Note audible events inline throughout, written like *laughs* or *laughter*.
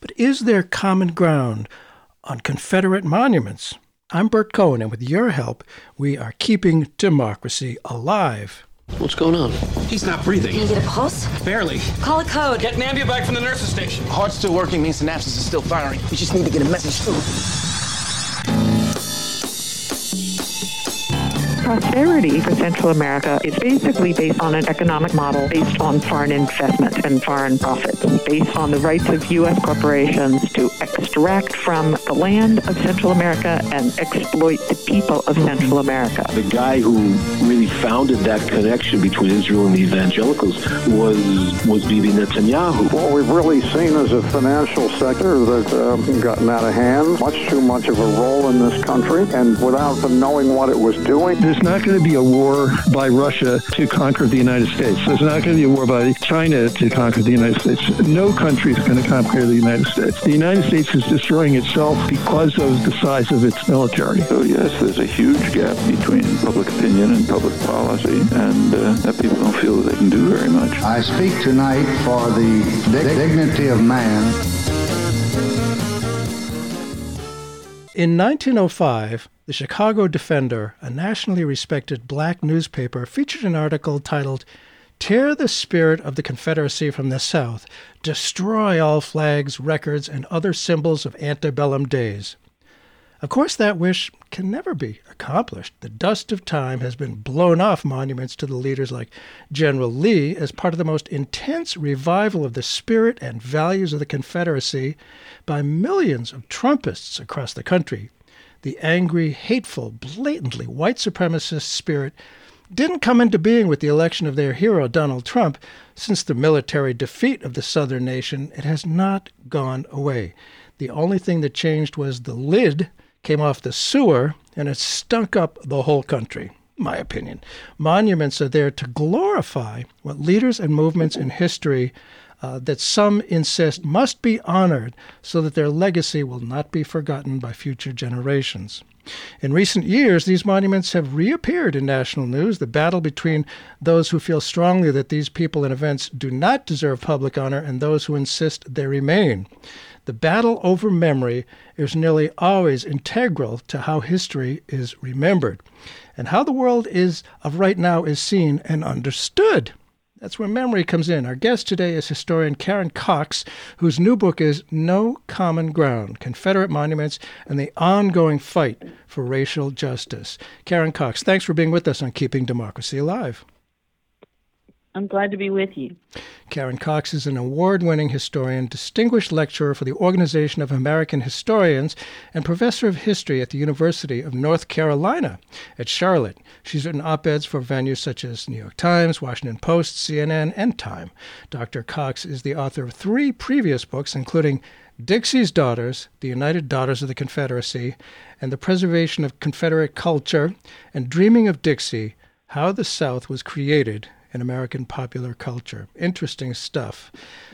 But is there common ground on Confederate monuments? I'm Burt Cohen, and with your help, we are keeping democracy alive. What's going on? He's not breathing. Can you get a pulse? Barely. Call a code. Get an ambulance from the nurse's station. Heart's still working means synapses is still firing. We just need to get a message through. Prosperity for Central America is basically based on an economic model based on foreign investment and foreign profits, based on the rights of U.S. corporations to extract from the land of Central America and exploit the people of Central America. The guy who really founded that connection between Israel and the evangelicals was was Bibi Netanyahu. What we've really seen is a financial sector that's uh, gotten out of hand, much too much of a role in this country, and without them knowing what it was doing. There's not going to be a war by Russia to conquer the United States. There's not going to be a war by China to conquer the United States. No country is going to conquer the United States. The United States is destroying itself because of the size of its military. So yes, there's a huge gap between public opinion and public policy, and uh, that people don't feel that they can do very much. I speak tonight for the dignity of man. In 1905, the Chicago Defender, a nationally respected black newspaper, featured an article titled Tear the Spirit of the Confederacy from the South, Destroy All Flags, Records, and Other Symbols of Antebellum Days. Of course, that wish can never be accomplished. The dust of time has been blown off monuments to the leaders like General Lee as part of the most intense revival of the spirit and values of the Confederacy by millions of Trumpists across the country. The angry, hateful, blatantly white supremacist spirit didn't come into being with the election of their hero, Donald Trump. Since the military defeat of the Southern nation, it has not gone away. The only thing that changed was the lid came off the sewer and it stunk up the whole country, my opinion. Monuments are there to glorify what leaders and movements in history uh, that some insist must be honored so that their legacy will not be forgotten by future generations. In recent years, these monuments have reappeared in national news. The battle between those who feel strongly that these people and events do not deserve public honor and those who insist they remain. The battle over memory is nearly always integral to how history is remembered and how the world is of right now is seen and understood. That's where memory comes in. Our guest today is historian Karen Cox, whose new book is No Common Ground Confederate Monuments and the Ongoing Fight for Racial Justice. Karen Cox, thanks for being with us on Keeping Democracy Alive. I'm glad to be with you. Karen Cox is an award winning historian, distinguished lecturer for the Organization of American Historians, and professor of history at the University of North Carolina at Charlotte. She's written op eds for venues such as New York Times, Washington Post, CNN, and Time. Dr. Cox is the author of three previous books, including Dixie's Daughters, The United Daughters of the Confederacy, and The Preservation of Confederate Culture, and Dreaming of Dixie How the South Was Created in American popular culture. Interesting stuff,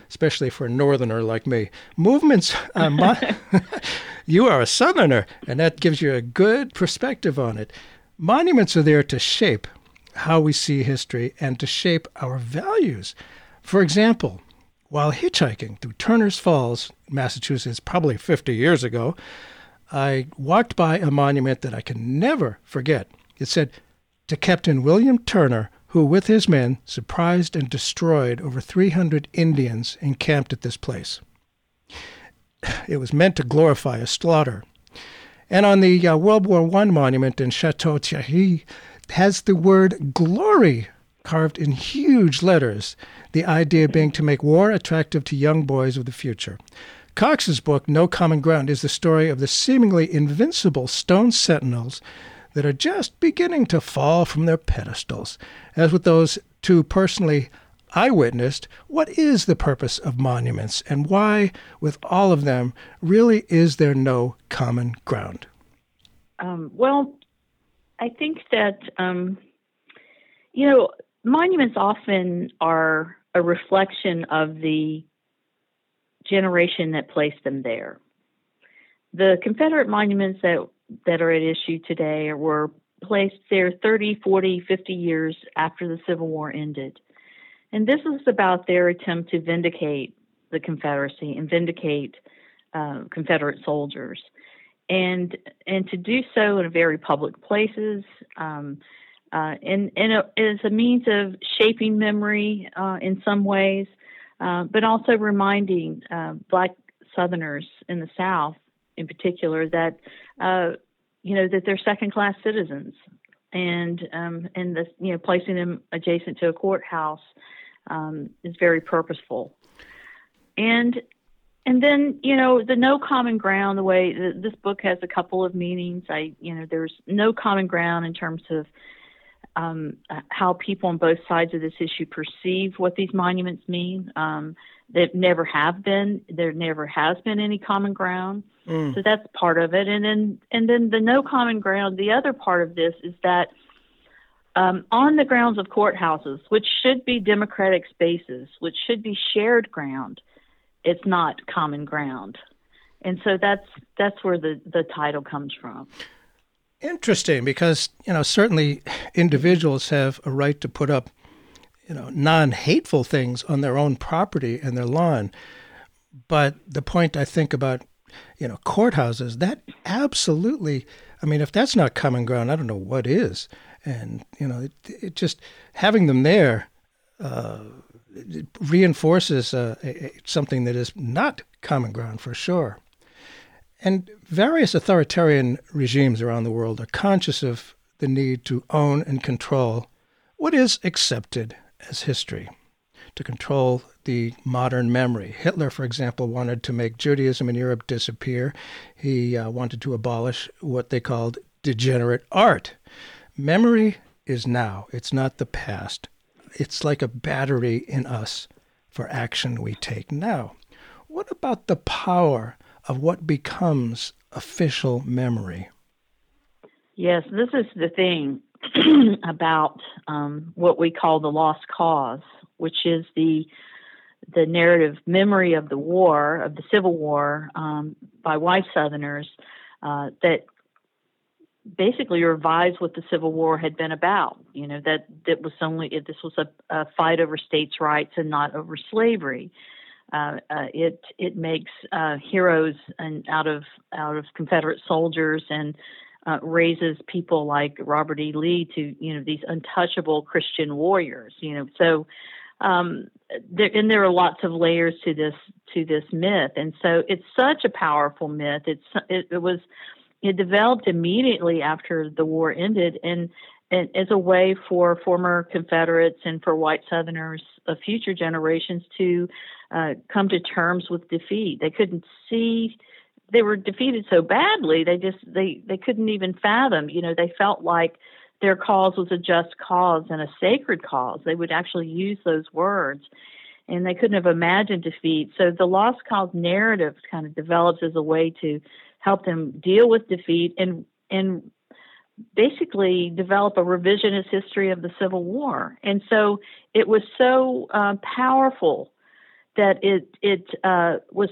especially for a northerner like me. Movements, uh, *laughs* *laughs* you are a southerner, and that gives you a good perspective on it. Monuments are there to shape how we see history and to shape our values. For example, while hitchhiking through Turner's Falls, Massachusetts, probably 50 years ago, I walked by a monument that I can never forget. It said, To Captain William Turner, who, with his men, surprised and destroyed over 300 Indians encamped at this place. It was meant to glorify a slaughter. And on the uh, World War I monument in Chateau Thierry has the word glory carved in huge letters, the idea being to make war attractive to young boys of the future. Cox's book, No Common Ground, is the story of the seemingly invincible stone sentinels that are just beginning to fall from their pedestals. As with those two personally I witnessed, what is the purpose of monuments and why, with all of them, really is there no common ground? Um, well, I think that, um, you know, monuments often are a reflection of the generation that placed them there. The Confederate monuments that that are at issue today were placed there 30, 40, 50 years after the Civil War ended. And this is about their attempt to vindicate the Confederacy and vindicate uh, Confederate soldiers, and and to do so in very public places, um, uh, and and a, as a means of shaping memory uh, in some ways, uh, but also reminding uh, Black Southerners in the South, in particular, that uh, you know that they're second-class citizens, and um, and the you know placing them adjacent to a courthouse um, is very purposeful, and and then you know the no common ground the way this book has a couple of meanings. I you know there's no common ground in terms of um, how people on both sides of this issue perceive what these monuments mean. Um, there never have been there never has been any common ground mm. so that's part of it and then and then the no common ground the other part of this is that um, on the grounds of courthouses which should be democratic spaces which should be shared ground it's not common ground. And so that's that's where the, the title comes from. Interesting, because you know certainly individuals have a right to put up, you know, non-hateful things on their own property and their lawn. But the point I think about, you know, courthouses that absolutely. I mean, if that's not common ground, I don't know what is. And you know, it, it just having them there. Uh, reinforces uh, a, something that is not common ground for sure. And various authoritarian regimes around the world are conscious of the need to own and control what is accepted as history, to control the modern memory. Hitler, for example, wanted to make Judaism in Europe disappear. He uh, wanted to abolish what they called degenerate art. Memory is now, it's not the past it's like a battery in us for action we take now. What about the power of what becomes official memory? Yes, this is the thing *clears throat* about um, what we call the lost cause, which is the the narrative memory of the war, of the Civil War, um, by white Southerners uh, that basically revised what the Civil War had been about. You know that that was only this was a, a fight over states' rights and not over slavery. Uh, uh, it it makes uh, heroes and out of out of Confederate soldiers and uh, raises people like Robert E. Lee to you know these untouchable Christian warriors. You know so. Um, there, and there are lots of layers to this to this myth, and so it's such a powerful myth. It's it, it was it developed immediately after the war ended and, and as a way for former Confederates and for white Southerners of future generations to uh, come to terms with defeat. They couldn't see they were defeated so badly they just they they couldn't even fathom. You know, they felt like their cause was a just cause and a sacred cause. They would actually use those words. And they couldn't have imagined defeat. So the lost cause narrative kind of develops as a way to help them deal with defeat and and basically develop a revisionist history of the Civil War. And so it was so uh, powerful that it it uh, was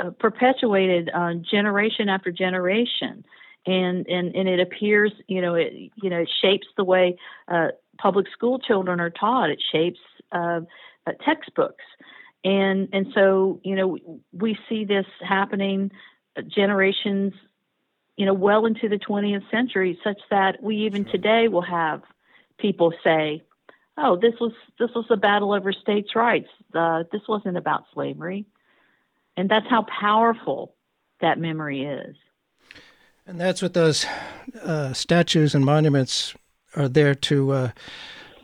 uh, perpetuated uh, generation after generation. And, and and it appears, you know, it you know it shapes the way uh, public school children are taught. It shapes uh, textbooks, and and so you know we see this happening generations, you know, well into the 20th century, such that we even today will have people say, "Oh, this was this was a battle over states' rights. Uh, this wasn't about slavery," and that's how powerful that memory is. And that's what those uh, statues and monuments are there to uh,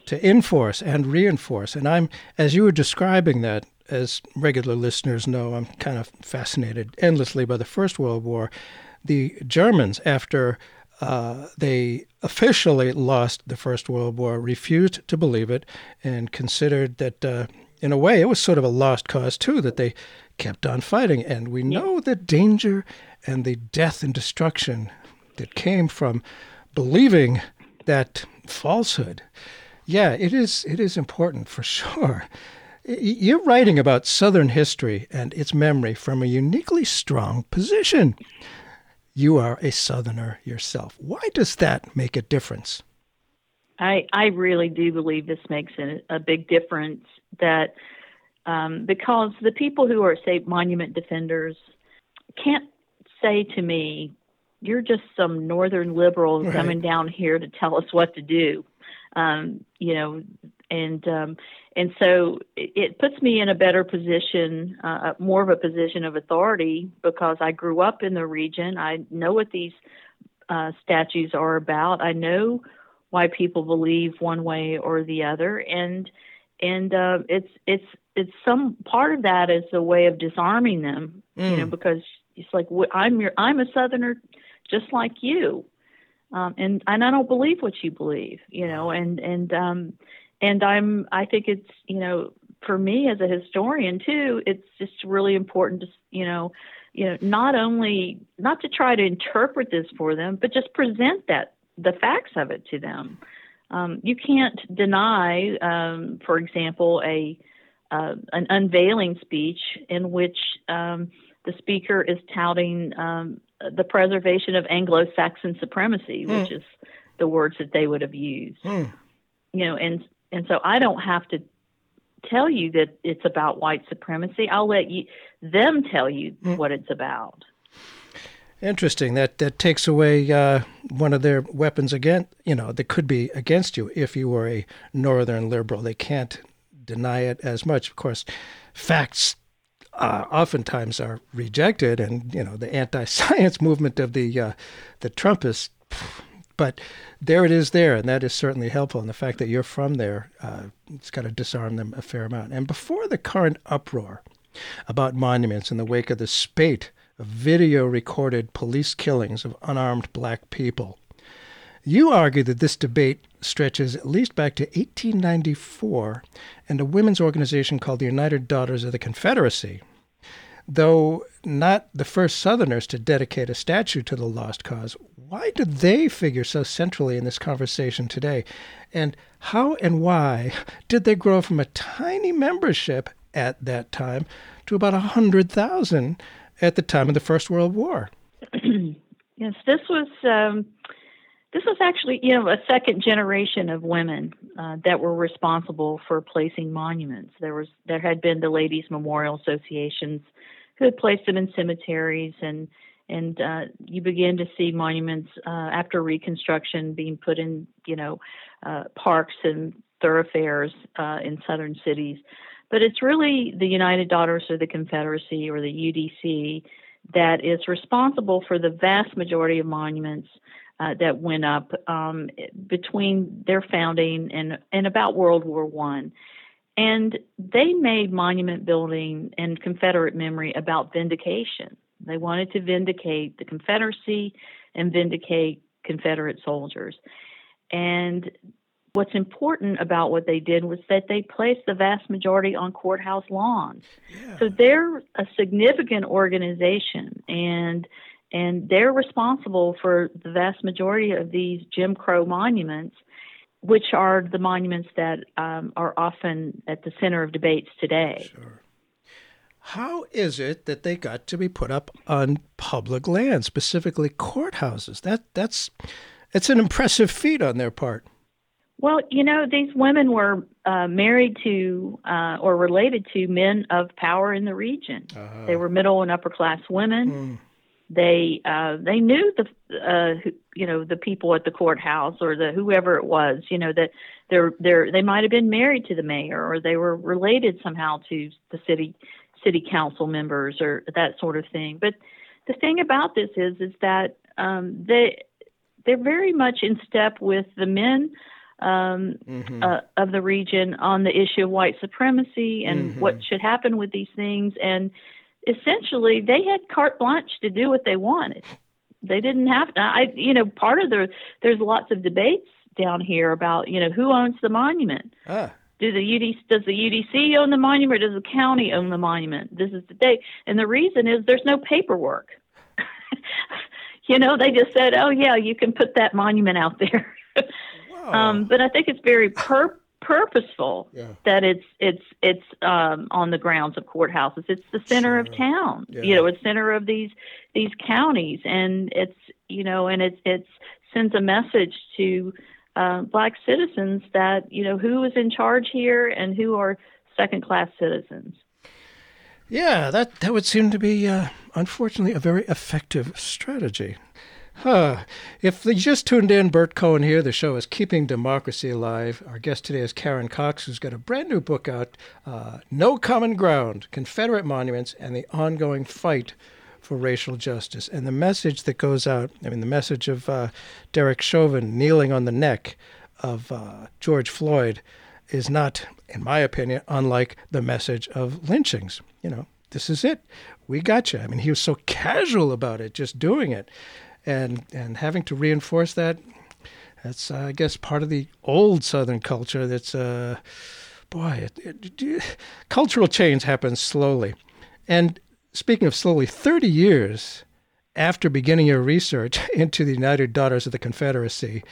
to enforce and reinforce. And I'm, as you were describing that, as regular listeners know, I'm kind of fascinated endlessly by the First World War. The Germans, after uh, they officially lost the First World War, refused to believe it and considered that, uh, in a way, it was sort of a lost cause, too, that they kept on fighting. And we know the danger and the death and destruction that came from believing that falsehood. Yeah, it is, it is important for *laughs* sure. You're writing about Southern history and its memory from a uniquely strong position. You are a Southerner yourself. Why does that make a difference? I, I really do believe this makes a, a big difference that um, because the people who are, say, monument defenders, can't say to me, "You're just some northern liberal right. coming down here to tell us what to do." Um, you know, and um, and so it, it puts me in a better position, uh, more of a position of authority because I grew up in the region. I know what these uh, statues are about. I know why people believe one way or the other, and and uh, it's it's it's some part of that is a way of disarming them, mm. you know, mm. because it's like I'm your I'm a Southerner, just like you, um, and and I don't believe what you believe, you know, and and um, and I'm I think it's you know for me as a historian too, it's just really important to you know you know not only not to try to interpret this for them, but just present that the facts of it to them. Um, you can't deny, um, for example, a uh, an unveiling speech in which um, the speaker is touting um, the preservation of Anglo-Saxon supremacy, mm. which is the words that they would have used. Mm. You know, and and so I don't have to tell you that it's about white supremacy. I'll let you them tell you mm. what it's about. Interesting. That that takes away uh, one of their weapons again. You know, that could be against you if you were a northern liberal. They can't deny it as much. Of course, facts uh, oftentimes are rejected, and you know the anti-science *laughs* movement of the uh, the Trumpists. But there it is, there, and that is certainly helpful. And the fact that you're from there, uh, it's got to disarm them a fair amount. And before the current uproar about monuments in the wake of the spate video recorded police killings of unarmed black people. You argue that this debate stretches at least back to 1894 and a women's organization called the United Daughters of the Confederacy. Though not the first Southerners to dedicate a statue to the lost cause, why do they figure so centrally in this conversation today? And how and why *laughs* did they grow from a tiny membership at that time to about 100,000 at the time of the First World War. *clears throat* yes, this was um, this was actually you know a second generation of women uh, that were responsible for placing monuments. There was there had been the ladies' memorial associations who had placed them in cemeteries and and uh, you begin to see monuments uh, after Reconstruction being put in, you know, uh, parks and thoroughfares uh, in southern cities. But it's really the United Daughters of the Confederacy or the UDC that is responsible for the vast majority of monuments uh, that went up um, between their founding and, and about World War One. And they made monument building and Confederate memory about vindication. They wanted to vindicate the Confederacy and vindicate Confederate soldiers. And What's important about what they did was that they placed the vast majority on courthouse lawns. Yeah. So they're a significant organization and and they're responsible for the vast majority of these Jim Crow monuments, which are the monuments that um, are often at the center of debates today. Sure. How is it that they got to be put up on public land, specifically courthouses? That that's it's an impressive feat on their part. Well, you know, these women were uh, married to uh, or related to men of power in the region. Uh-huh. They were middle and upper class women. Mm. They uh, they knew the uh, who, you know the people at the courthouse or the whoever it was. You know that they're they're they might have been married to the mayor or they were related somehow to the city city council members or that sort of thing. But the thing about this is is that um, they they're very much in step with the men um, mm-hmm. uh, of the region on the issue of white supremacy and mm-hmm. what should happen with these things. And essentially, they had carte blanche to do what they wanted. They didn't have to. I, you know, part of the there's lots of debates down here about you know who owns the monument. Ah. Do the UDC, does the UDC own the monument or does the county own the monument? This is the date. And the reason is there's no paperwork. *laughs* you know, they just said, oh, yeah, you can put that monument out there. *laughs* Um, but I think it's very pur- purposeful *laughs* yeah. that it's it's it's um, on the grounds of courthouses. It's the center sure. of town. Yeah. You know, it's center of these these counties, and it's you know, and it's it's sends a message to uh, black citizens that you know who is in charge here and who are second class citizens. Yeah, that, that would seem to be, uh, unfortunately, a very effective strategy. Huh. If you just tuned in, Burt Cohen here. The show is Keeping Democracy Alive. Our guest today is Karen Cox, who's got a brand new book out uh, No Common Ground Confederate Monuments and the Ongoing Fight for Racial Justice. And the message that goes out I mean, the message of uh, Derek Chauvin kneeling on the neck of uh, George Floyd is not, in my opinion, unlike the message of lynchings. You know, this is it. We got you. I mean, he was so casual about it, just doing it and and having to reinforce that that's uh, I guess part of the old Southern culture. That's uh, boy, it, it, cultural change happens slowly. And speaking of slowly, thirty years after beginning your research *laughs* into the United Daughters of the Confederacy,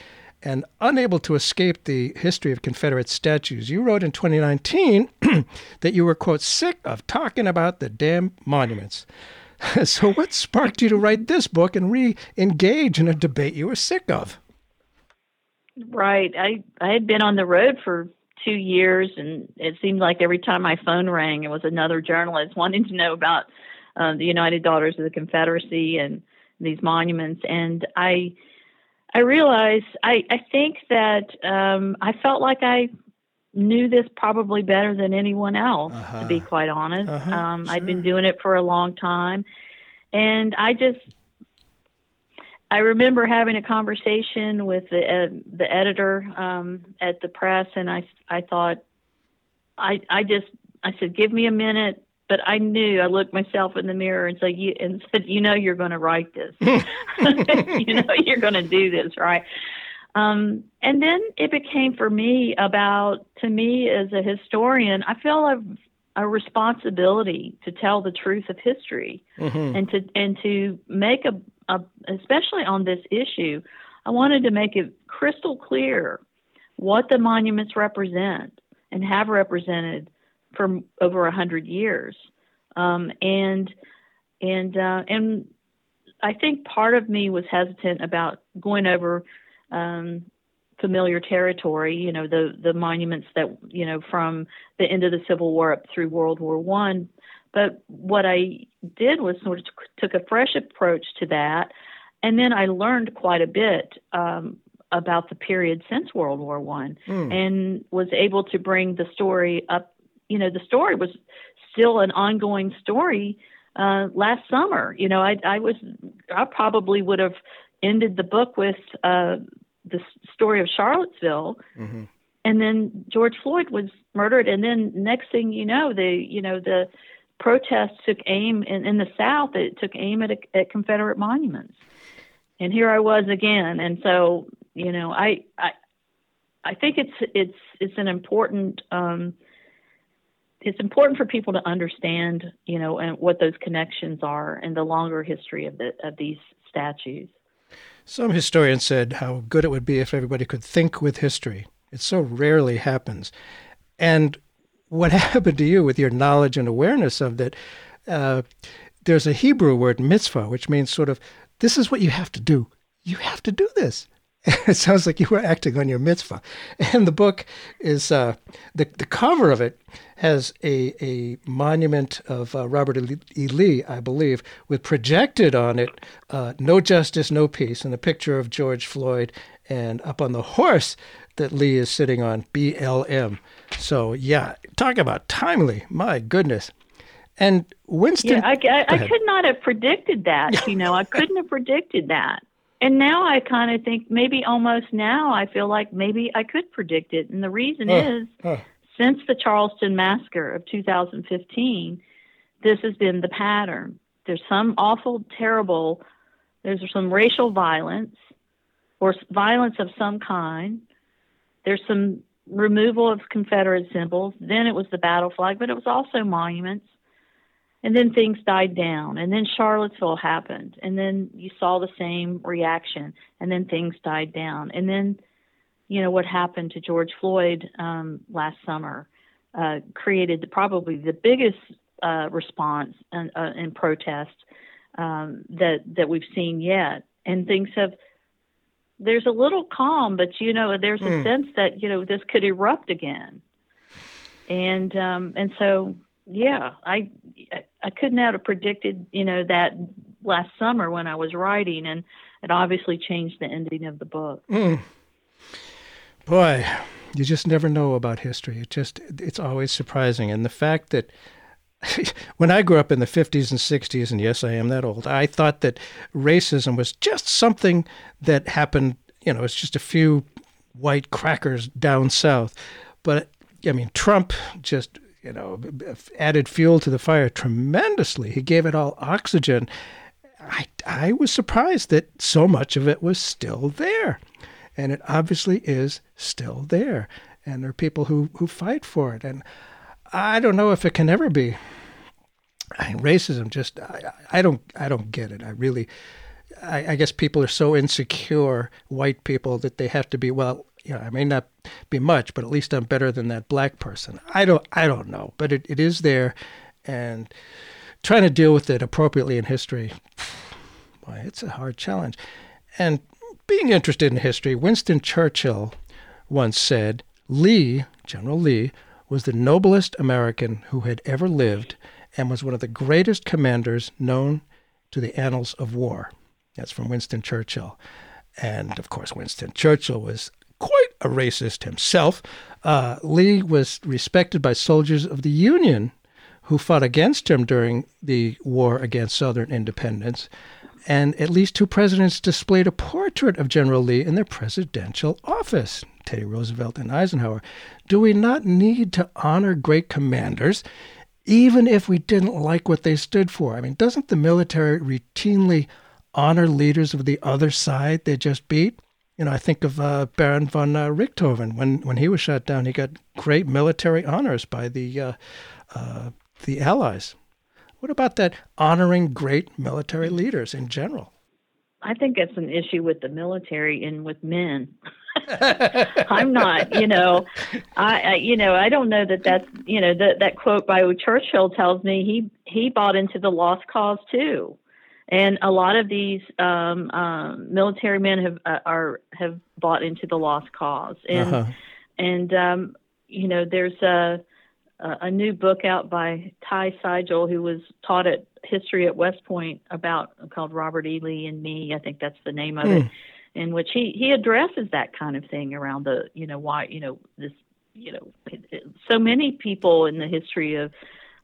and unable to escape the history of Confederate statues, you wrote in 2019 *clears throat* that you were quote sick of talking about the damn monuments. *laughs* so, what sparked you to write this book and re engage in a debate you were sick of? Right. I, I had been on the road for two years, and it seemed like every time my phone rang, it was another journalist *laughs* wanting to know about uh, the United Daughters of the Confederacy and these monuments. And I, I realized I, I think that um, I felt like I knew this probably better than anyone else, uh-huh. to be uh-huh. quite honest. Uh-huh. Um, sure. I'd been doing it for a long time. And I just, I remember having a conversation with the, uh, the editor um, at the press, and I, I thought, I, I just, I said, give me a minute. But I knew I looked myself in the mirror and said, "You," and said, "You know, you're going to write this. *laughs* you know, you're going to do this, right?" Um, and then it became for me about, to me as a historian, I feel a, a responsibility to tell the truth of history mm-hmm. and to and to make a, a, especially on this issue, I wanted to make it crystal clear what the monuments represent and have represented for over a hundred years, um, and and uh, and I think part of me was hesitant about going over um, familiar territory. You know, the the monuments that you know from the end of the Civil War up through World War One. But what I did was sort of took a fresh approach to that, and then I learned quite a bit um, about the period since World War One, mm. and was able to bring the story up. You know, the story was still an ongoing story uh, last summer. You know, I, I was I probably would have ended the book with uh, the story of Charlottesville, mm-hmm. and then George Floyd was murdered, and then next thing you know, the you know the protests took aim in, in the South. It took aim at, at Confederate monuments, and here I was again. And so you know, I I I think it's it's it's an important. Um, it's important for people to understand, you know, and what those connections are and the longer history of the of these statues. Some historians said how good it would be if everybody could think with history. It so rarely happens. And what *laughs* happened to you with your knowledge and awareness of that? Uh, there's a Hebrew word, mitzvah, which means sort of, this is what you have to do. You have to do this. *laughs* it sounds like you were acting on your mitzvah. And the book is uh, the the cover of it has a a monument of uh, Robert E. Lee, I believe, with projected on it uh, "No Justice, No Peace" and a picture of George Floyd, and up on the horse that Lee is sitting on, BLM. So yeah, talk about timely. My goodness. And Winston, yeah, I, I, I could not have predicted that. *laughs* you know, I couldn't have predicted that and now I kind of think maybe almost now I feel like maybe I could predict it. And the reason is since the Charleston massacre of 2015, this has been the pattern. There's some awful, terrible, there's some racial violence or violence of some kind. There's some removal of Confederate symbols. Then it was the battle flag, but it was also monuments and then things died down. And then charlottesville happened. And then you saw the same reaction. And then things died down. And then you know what happened to george floyd um, last summer uh, created the, probably the biggest uh, response and uh, in protest um, that that we've seen yet. And things have there's a little calm but you know there's a mm. sense that you know this could erupt again. And um, and so yeah, I I couldn't have predicted, you know, that last summer when I was writing, and it obviously changed the ending of the book. Mm. Boy, you just never know about history. It just it's always surprising, and the fact that *laughs* when I grew up in the 50s and 60s, and yes, I am that old, I thought that racism was just something that happened, you know, it's just a few white crackers down south. But I mean, Trump just, you know, added fuel to the fire tremendously. He gave it all oxygen. I, I was surprised that so much of it was still there. And it obviously is still there. And there are people who, who fight for it. And I don't know if it can ever be. I mean, racism just I, I don't I don't get it. I really I, I guess people are so insecure, white people, that they have to be well you know, I may not be much, but at least I'm better than that black person. I don't, I don't know, but it, it is there, and trying to deal with it appropriately in history, *sighs* boy, it's a hard challenge. And being interested in history, Winston Churchill once said, "Lee, General Lee, was the noblest American who had ever lived, and was one of the greatest commanders known to the annals of war." That's from Winston Churchill. And of course, Winston Churchill was quite a racist himself. Uh, Lee was respected by soldiers of the Union who fought against him during the war against Southern independence. And at least two presidents displayed a portrait of General Lee in their presidential office Teddy Roosevelt and Eisenhower. Do we not need to honor great commanders, even if we didn't like what they stood for? I mean, doesn't the military routinely honor leaders of the other side they just beat? You know, I think of uh, Baron von uh, Richthofen. When when he was shot down, he got great military honors by the uh, uh, the Allies. What about that honoring great military leaders in general? I think it's an issue with the military and with men. *laughs* I'm not, you know, I, I, you know, I don't know that that's, you know, that that quote by Churchill tells me he he bought into the lost cause too and a lot of these um, um, military men have uh, are have bought into the lost cause, and uh-huh. and um, you know there's a a new book out by Ty Seidule, who was taught at history at West Point about called Robert E. Lee and Me. I think that's the name of mm. it, in which he he addresses that kind of thing around the you know why you know this you know so many people in the history of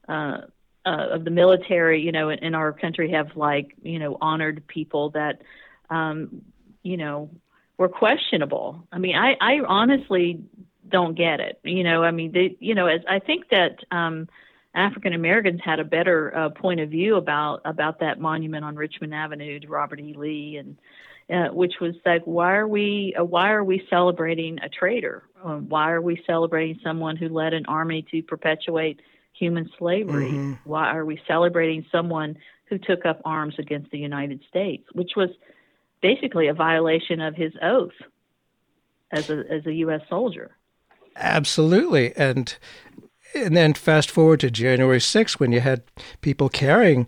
uh, uh, of the military, you know, in, in, our country have like, you know, honored people that, um, you know, were questionable. I mean, I, I honestly don't get it. You know, I mean, they, you know, as I think that um, African Americans had a better uh, point of view about about that monument on Richmond Avenue to Robert E. Lee, and uh, which was like, why are we uh, why are we celebrating a traitor? Um, why are we celebrating someone who led an army to perpetuate human slavery? Mm-hmm. Why are we celebrating someone who took up arms against the United States, which was basically a violation of his oath as a as a U.S. soldier? Absolutely, and and then fast forward to January 6th when you had people carrying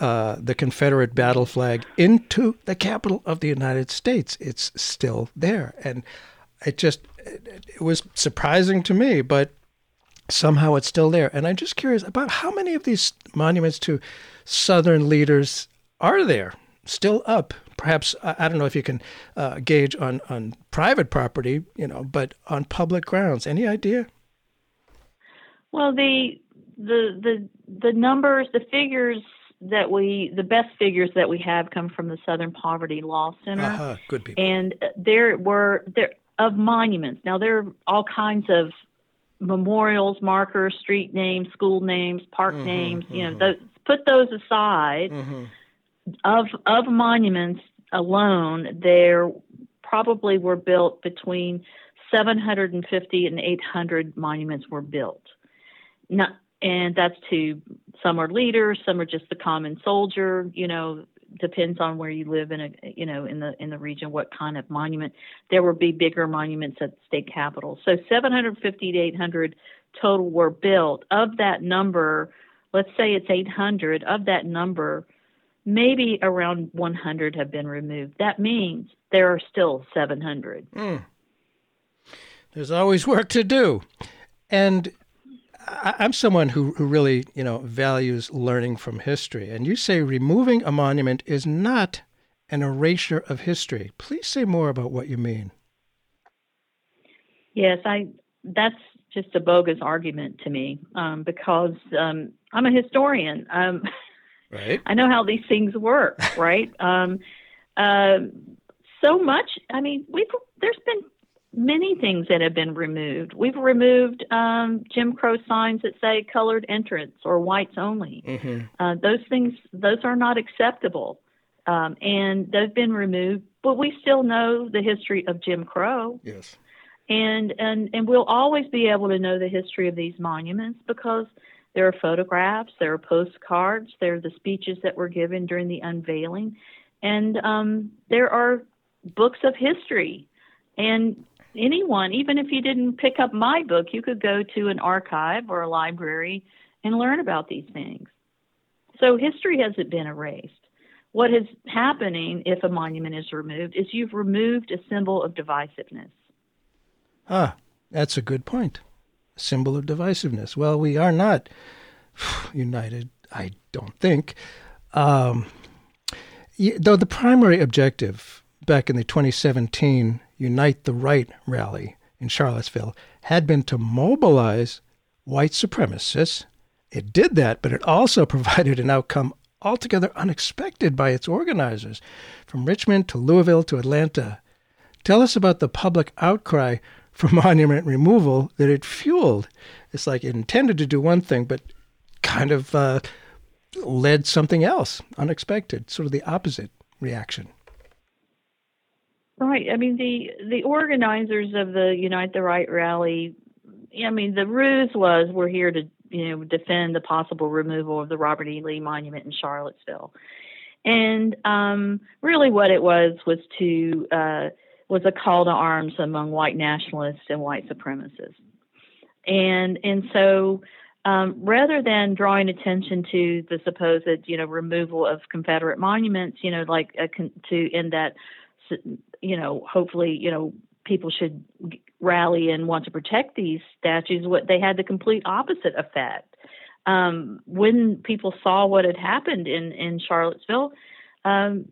uh, the Confederate battle flag into the capitol of the United States. It's still there, and it just it was surprising to me, but somehow it's still there. And I'm just curious about how many of these monuments to Southern leaders are there still up? Perhaps I don't know if you can uh, gauge on on private property, you know, but on public grounds. Any idea? Well, the the the the numbers, the figures that we the best figures that we have come from the Southern Poverty Law Center. Uh-huh. Good people. And there were there of monuments. Now there are all kinds of memorials, markers, street names, school names, park mm-hmm, names. You know, mm-hmm. those, put those aside. Mm-hmm. Of of monuments alone, there probably were built between 750 and 800 monuments were built. Not, and that's to some are leaders, some are just the common soldier. You know, depends on where you live in a you know in the in the region what kind of monument. There will be bigger monuments at state capitals so 750 to 800 total were built. Of that number let's say it's 800 of that number maybe around 100 have been removed. That means there are still 700 mm. there's always work to do. And I'm someone who, who really, you know, values learning from history. And you say removing a monument is not an erasure of history. Please say more about what you mean. Yes, I. That's just a bogus argument to me um, because um, I'm a historian. Um, *laughs* right. I know how these things work. Right. *laughs* um, uh, so much. I mean, we've there's been many things that have been removed. We've removed um, Jim Crow signs that say colored entrance or whites only. Mm-hmm. Uh, those things, those are not acceptable. Um, and they've been removed, but we still know the history of Jim Crow. Yes. And, and, and we'll always be able to know the history of these monuments because there are photographs, there are postcards, there are the speeches that were given during the unveiling, and um, there are books of history. And anyone, even if you didn't pick up my book, you could go to an archive or a library and learn about these things. So history hasn't been erased. What is happening if a monument is removed is you've removed a symbol of divisiveness. Ah, that's a good point. Symbol of divisiveness. Well, we are not *sighs* united, I don't think. Um, though the primary objective back in the 2017 Unite the Right rally in Charlottesville had been to mobilize white supremacists. It did that, but it also *laughs* provided an outcome altogether unexpected by its organizers, from Richmond to Louisville to Atlanta. Tell us about the public outcry for *laughs* monument removal that it fueled. It's like it intended to do one thing, but kind of uh, led something else unexpected, sort of the opposite reaction. Right. I mean, the the organizers of the Unite the Right rally. I mean, the ruse was we're here to you know defend the possible removal of the Robert E. Lee Monument in Charlottesville, and um, really what it was was to uh, was a call to arms among white nationalists and white supremacists, and and so. Um, rather than drawing attention to the supposed, you know, removal of Confederate monuments, you know, like a, to in that you know, hopefully, you know, people should rally and want to protect these statues. What they had the complete opposite effect. Um, when people saw what had happened in in Charlottesville, um,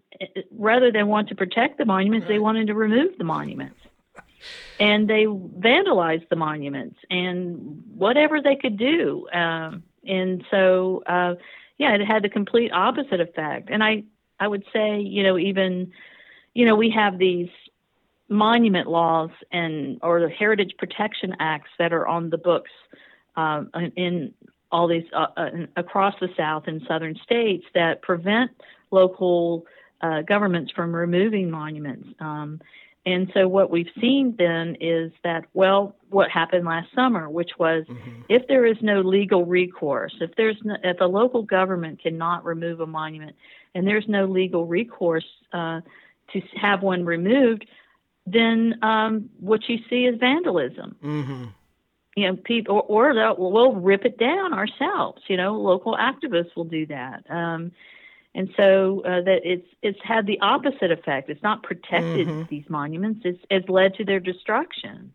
rather than want to protect the monuments, they wanted to remove the monuments, and they vandalized the monuments and whatever they could do. Um, and so, uh, yeah, it had the complete opposite effect. And I I would say, you know, even you know, we have these monument laws and or the heritage protection acts that are on the books um, in all these uh, uh, across the South and Southern states that prevent local uh, governments from removing monuments. Um, and so what we've seen then is that well, what happened last summer, which was mm-hmm. if there is no legal recourse, if there's no, if the local government cannot remove a monument, and there's no legal recourse uh, to have one removed, then um, what you see is vandalism. Mm-hmm. You know, people or, or we'll rip it down ourselves. You know, local activists will do that. Um, and so uh, that it's it's had the opposite effect. It's not protected mm-hmm. these monuments. It's it's led to their destruction.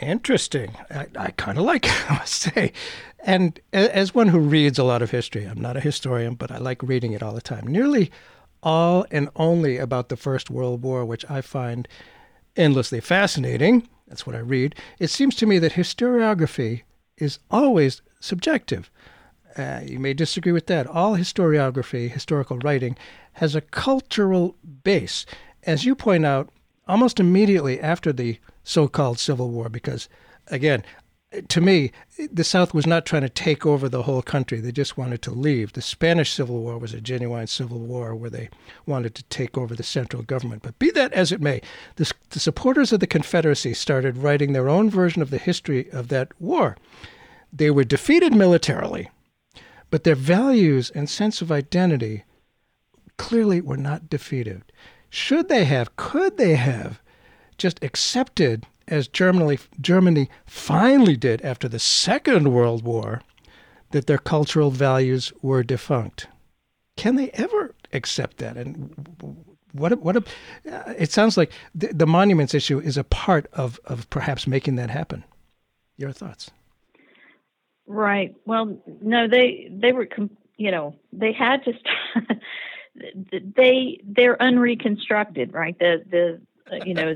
Interesting. I, I kind of like it, *laughs* I must say. And as one who reads a lot of history, I'm not a historian, but I like reading it all the time. Nearly all and only about the First World War, which I find endlessly fascinating. That's what I read. It seems to me that historiography is always subjective. Uh, you may disagree with that. All historiography, historical writing, has a cultural base. As you point out, almost immediately after the so called Civil War, because again, to me, the South was not trying to take over the whole country. They just wanted to leave. The Spanish Civil War was a genuine civil war where they wanted to take over the central government. But be that as it may, the, the supporters of the Confederacy started writing their own version of the history of that war. They were defeated militarily, but their values and sense of identity clearly were not defeated. Should they have, could they have just accepted as Germany, Germany finally did after the Second World War, that their cultural values were defunct. Can they ever accept that? And what? What? A, it sounds like the, the monuments issue is a part of of perhaps making that happen. Your thoughts? Right. Well, no, they they were, you know, they had to. *laughs* they they're unreconstructed, right? The the you know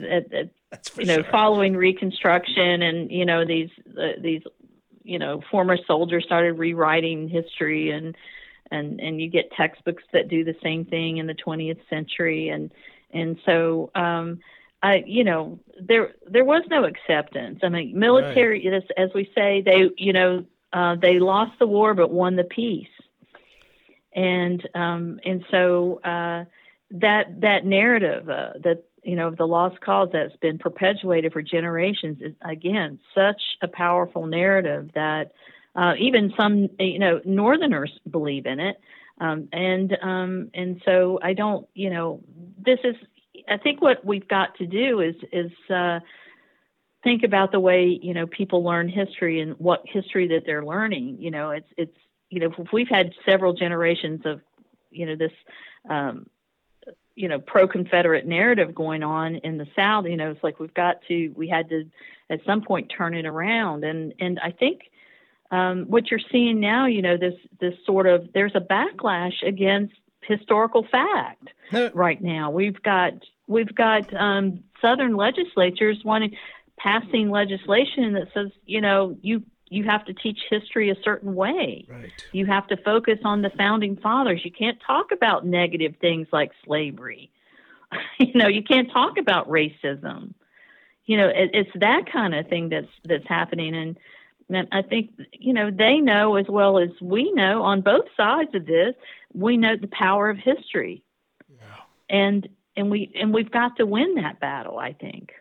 *laughs* the, you know sure. following Reconstruction and you know these uh, these you know former soldiers started rewriting history and and and you get textbooks that do the same thing in the 20th century and and so um I, you know, there there was no acceptance. I mean, military, as, as we say, they, you know, uh, they lost the war but won the peace, and um, and so uh, that that narrative uh, that you know the lost cause that's been perpetuated for generations is again such a powerful narrative that uh, even some you know Northerners believe in it. Um, and um, and so I don't, you know, this is I think what we've got to do is is uh, think about the way you know people learn history and what history that they're learning. You know, it's it's you know if we've had several generations of you know this um, you know pro Confederate narrative going on in the South. You know, it's like we've got to we had to at some point turn it around, and and I think. Um, what you're seeing now, you know, this this sort of there's a backlash against historical fact right now. We've got we've got um, southern legislatures wanting passing legislation that says you know you you have to teach history a certain way. Right. You have to focus on the founding fathers. You can't talk about negative things like slavery. *laughs* you know, you can't talk about racism. You know, it, it's that kind of thing that's that's happening and and I think you know they know as well as we know on both sides of this. We know the power of history, yeah. and and we and we've got to win that battle. I think.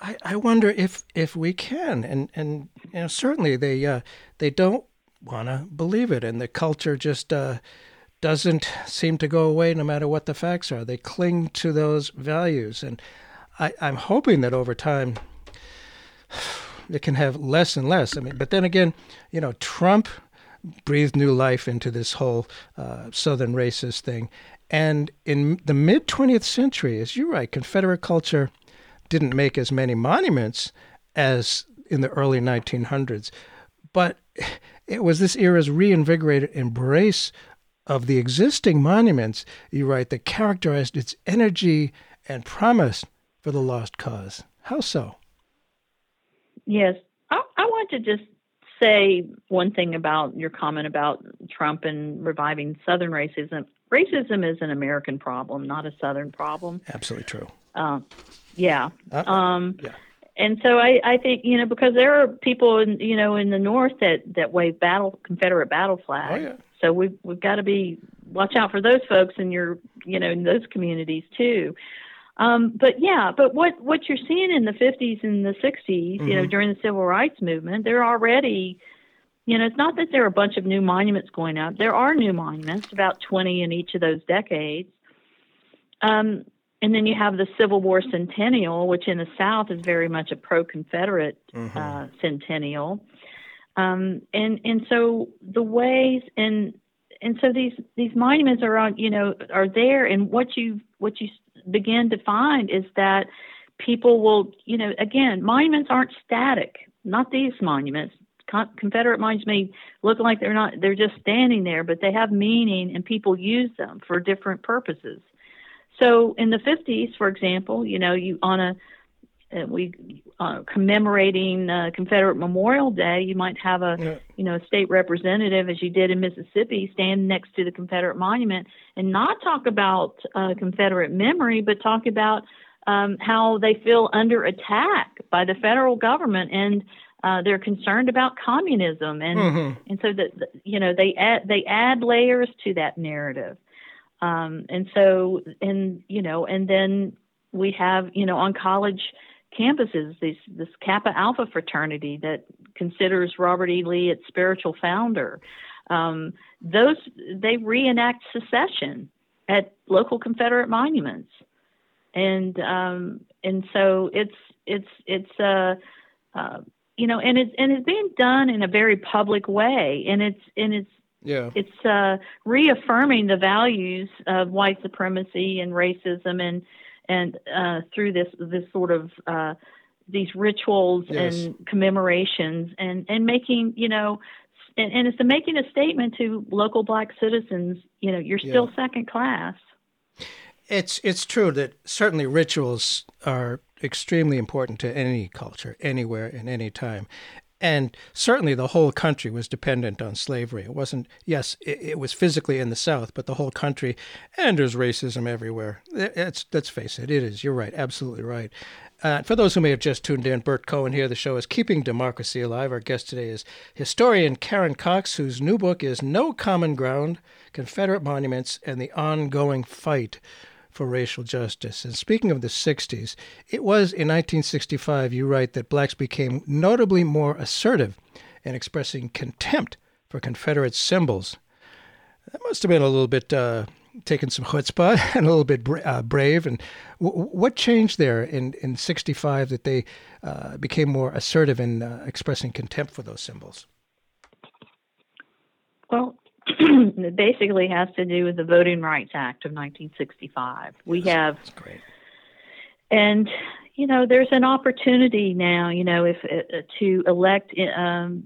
I, I wonder if if we can, and and you know certainly they uh, they don't want to believe it, and the culture just uh, doesn't seem to go away no matter what the facts are. They cling to those values, and I, I'm hoping that over time it can have less and less. I mean, but then again, you know, Trump breathed new life into this whole uh, Southern racist thing. And in the mid 20th century, as you're right, Confederate culture didn't make as many monuments as in the early 1900s. But it was this era's reinvigorated embrace of the existing monuments, you write, that characterized its energy and promise for the lost cause. How so? Yes, I, I want to just say one thing about your comment about Trump and reviving Southern racism. Racism is an American problem, not a Southern problem. Absolutely true. Uh, yeah. Uh-uh. Um, yeah. And so I, I think you know because there are people in you know in the North that that wave battle Confederate battle flags. Oh, yeah. So we've we've got to be watch out for those folks in your you know in those communities too. Um, but yeah, but what what you're seeing in the 50s and the 60s, mm-hmm. you know, during the civil rights movement, there are already, you know, it's not that there are a bunch of new monuments going up. There are new monuments, about 20 in each of those decades. Um, and then you have the Civil War centennial, which in the South is very much a pro-Confederate mm-hmm. uh, centennial. Um, and and so the ways and and so these these monuments are on you know are there and what you what you begin to find is that people will you know again monuments aren't static not these monuments confederate monuments may look like they're not they're just standing there but they have meaning and people use them for different purposes so in the 50s for example you know you on a uh, we uh, commemorating uh, Confederate Memorial Day, you might have a Yeah. you know a state representative, as you did in Mississippi, stand next to the Confederate monument and not talk about uh, Confederate memory, but talk about um, how they feel under attack by the federal government and uh, they're concerned about communism and Mhm. and so that, you know they add they add layers to that narrative um, and so and you know and then we have you know on college campuses this this kappa alpha fraternity that considers robert e. Lee its spiritual founder. Um, those they reenact secession at local confederate monuments. And um, and so it's it's it's uh, uh, you know and it's and it's being done in a very public way. And it's and it's Yeah. it's uh, reaffirming the values of white supremacy and racism and and uh, through this this sort of uh, these rituals Yes. and commemorations and and making you know and, and it's making a statement to local black citizens. You know, you're still yeah. second class. It's it's true that certainly rituals are extremely important to any culture, anywhere, in any time. And certainly the whole country was dependent on slavery. It wasn't, yes, it, it, was physically in the South, but the whole country, and there's racism everywhere. It's, let's face it, it is. You're right, absolutely right. Uh, for those who may have just tuned in, Burt Cohen here. The show is Keeping Democracy Alive. Our guest today is historian Karen Cox, whose new book is No Common Ground Confederate Monuments and the Ongoing Fight for racial justice. And speaking of the 60s, it was in 1965, you write, that blacks became notably more assertive in expressing contempt for Confederate symbols. That must have been a little bit uh, taking some chutzpah *laughs* and a little bit bra- uh, brave. And w- what changed there in, in 65 that they uh, became more assertive in uh, expressing contempt for those symbols? Well, it *clears throat* basically has to do with the Voting Rights Act of 1965. We have, and you know, there's an opportunity now, you know, if uh, to elect um,